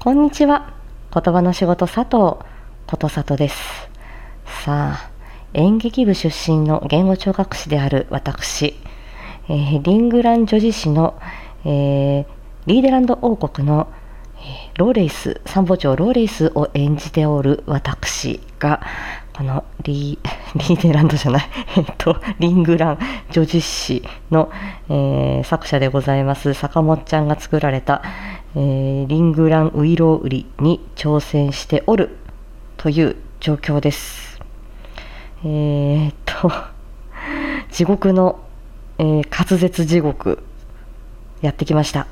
こんにちは。言葉の仕事佐藤ことさとです。さあ、演劇部出身の言語聴覚士である私、えーリングラン女子市の、えーリーデランド王国の、えーローレイス、参謀長ローレイスを演じておる私が、この リーデランドじゃない、えっと、リングラン女子誌の、えー作者でございます坂本ちゃんが作られた、えーリングランウイロウ売りに挑戦しておるという状況です。えーっと、地獄の、えー滑舌地獄やってきました。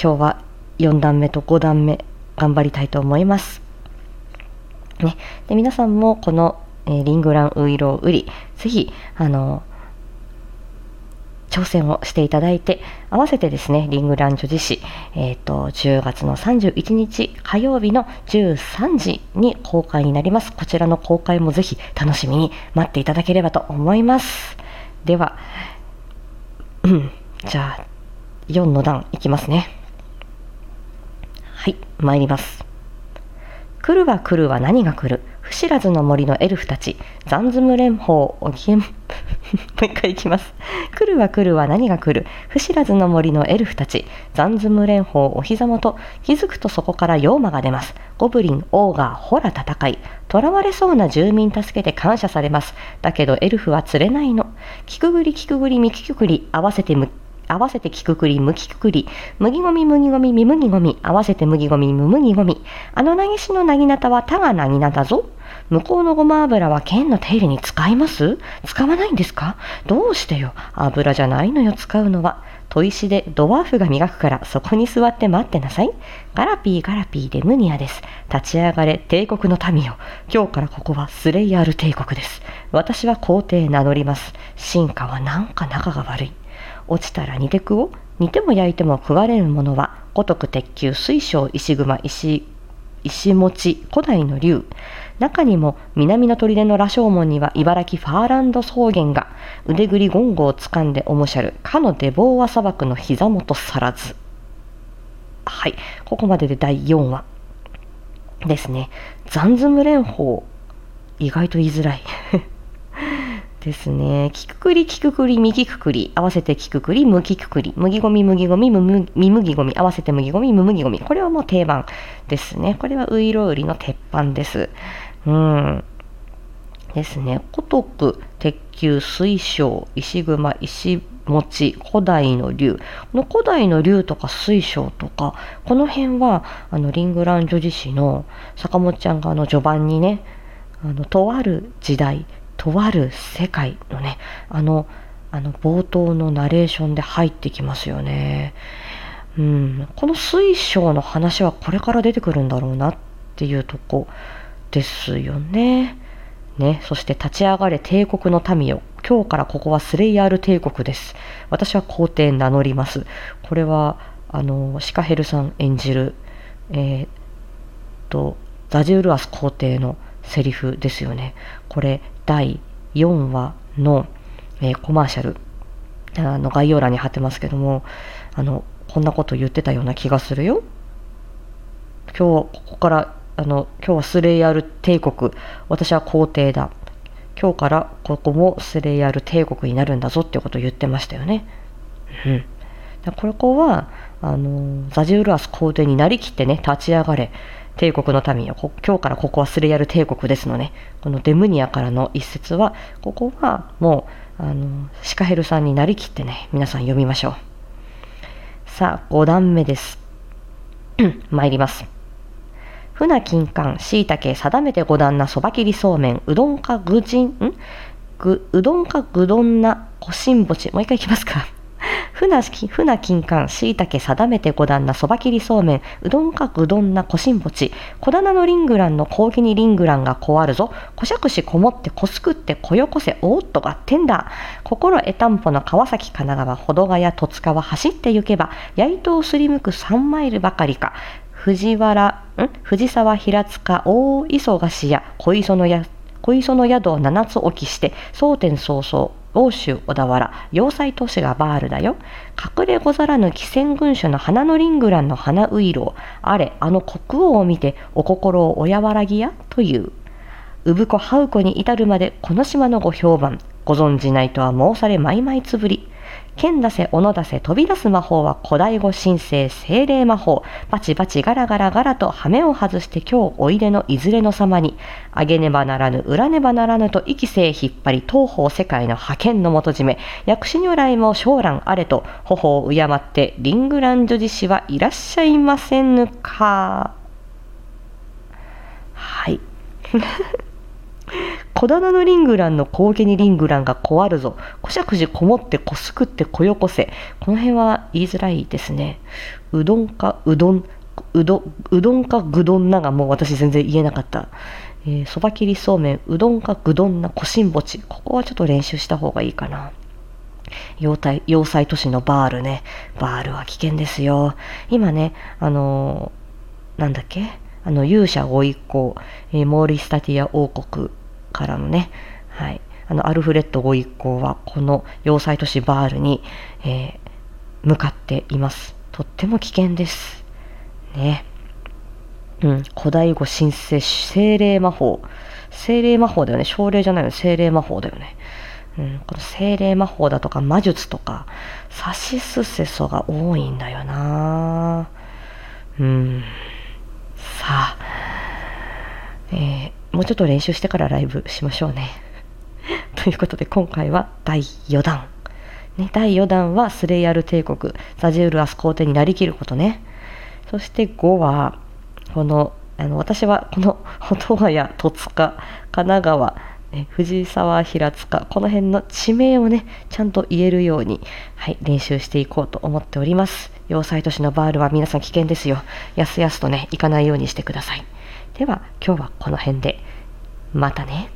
今日は4段目と5段目頑張りたいと思います。ね、で皆さんもこの、えーリングランウイロウ売りぜひあの挑戦をしていただいて合わせてですねリングラン女子誌、えー、と10月の31日火曜日の13時に公開になります。こちらの公開もぜひ楽しみに待っていただければと思います。では、うん、じゃあ4の段いきますね。はい参ります。来るは来るは何が来る？不知らずの森のエルフたち。ザンズム連邦。おき もう一回いきます。来るは来るは何が来る？不知らずの森のエルフたち。ザンズム連邦。お膝元。気づくとそこから妖魔が出ます。ゴブリン。オーガー。ホラ戦い。囚われそうな住民助けて感謝されます。だけどエルフは釣れないの。キクグリキクグリミキクグリ合わせてむ合わせてキククリ、ムキククリ、麦ゴミ、麦ゴミ、ミ麦ゴミ、合わせて麦ゴミ、ム麦ゴミ。あのなぎしのなぎなたはたがなぎなだぞ。向こうのごま油は剣の手入れに使います？使わないんですか？どうしてよ？油じゃないのよ、使うのは。砥石でドワーフが磨くからそこに座って待ってなさい。ガラピーガラピーでムニアです。立ち上がれ帝国の民よ。今日からここはスレイヤール帝国です。私は皇帝名乗ります。進化はなんか仲が悪い。落ちたら煮てくを煮ても焼いても食われるものは五徳鉄球水晶石熊石石餅古代の竜中にも南の砦の羅生門には茨城ファーランド草原が腕ぐりゴンゴをつかんでおもしゃる。かのデボーワ砂漠の膝元さらず。はい。ここまでで第4話。ですね。ザンズム連邦意外と言いづらい。ですね。キククリ、キククリ、ミキククリ、合わせてキククリ、ムキククリ、麦ゴミ、麦ゴミ、ムムミ麦ゴミ、合わせて麦ゴミ、ム麦ゴミ。これはもう定番ですね。これはウイロウリの鉄板です。うん。ですね。古徳、鉄球、水晶、石熊、石餅、古代の竜。の古代の竜とか水晶とか、この辺は、あの、リングラン女子誌の坂本ちゃんがあの序盤にね、あの、とある時代、とある世界のねあのあの冒頭のナレーションで入ってきますよね。うん、この水晶の話はこれから出てくるんだろうなっていうとこですよね。ね、そして立ち上がれ帝国の民よ。今日からここはスレイヤール帝国です。私は皇帝名乗ります。これは、あの、シカヘルさん演じる、えーっと、ザジュールアス皇帝のセリフですよね。これ、第4話の、えーコマーシャル、あの概要欄に貼ってますけども、あの、こんなこと言ってたような気がするよ。今日、ここから、あの、今日はスレイヤル帝国、私は皇帝だ。今日からここもスレイヤル帝国になるんだぞってことを言ってましたよね。うん。でここは、あの、ザジュールアス皇帝になりきってね、立ち上がれ。帝国の民よ。こ今日からここはスレヤル帝国ですのね。このデムニアからの一節は、ここはもう、あの、シカヘルさんになりきってね、皆さん読みましょう。さあ、5段目です。参ります。船金柑、椎茸、定めて五段なそば切りそうめん、うどんかぐじん、んぐ、うどんかぐどんなこしんぼち。もう一回いきますか。船き船金柑、椎茸、定めて五段なそば切りそうめん、うどんかぐどんなこしんぼち。小棚のリングランの講義にリングランがこわるぞ。こしゃくしこもってこすくってこよこせ、おーっとがってんだ。心得たんぽの川崎神奈川、保土ヶ谷戸塚は走って行けば、やいとをすりむく三マイルばかりか。藤原、ん？藤沢平塚大磯菓子屋小磯のや小磯の宿を七つ置きして蒼天早々欧州小田原要塞都市がバールだよ。隠れござらぬ汽船群所の花のリングランの花ウイロあれあの国王を見てお心をおやわらぎや？という。産子ハウ子に至るまでこの島のご評判ご存じないとは申されまいまいつぶり。剣出せ、斧出せ、飛び出す魔法は古代語神聖精霊魔法。バチバチガラガラガラと羽目を外して今日おいでのいずれの様に、あげねばならぬ、裏ねばならぬと息せ引っ張り、東方世界の覇権の元締め、薬師如来も将来あれと、頬を敬って、リングラン女子氏はいらっしゃいませぬか。はい。小棚のリングランの高家にリングランがこわるぞ。こしゃくじこもってこすくってこよこせ。この辺は言いづらいですね。うどんかうどん、うどうどんかぐどんながもう私全然言えなかった。えー、そば切りそうめん、うどんかぐどんな、こしんぼち。ここはちょっと練習した方がいいかな。要塞要塞都市のバールね。バールは危険ですよ。今ね、あのー、なんだっけ？あの勇者ご一行、えー、モーリスタティア王国からのね、はい、あのアルフレッドご一行はこの要塞都市バールに、えー、向かっています。とっても危険です。ね。うん、古代語神聖精霊魔法。精霊魔法だよね。精霊じゃないよ。精霊魔法だよね。うん、この精霊魔法だとか魔術とか、サシスセソが多いんだよなうん。さあ、えーもうちょっと練習してからライブしましょうね。ということで今回は第4弾。ね、第4弾はスレイヤル帝国、ザジュール・アス皇帝になりきることね。そして5は、この、あの私はこの音羽屋、戸塚、神奈川、ね、藤沢、平塚、この辺の地名をね、ちゃんと言えるように、はい、練習していこうと思っております。要塞都市のバールは皆さん危険ですよ。やすやすとね、行かないようにしてください。では今日はこの辺でまたね。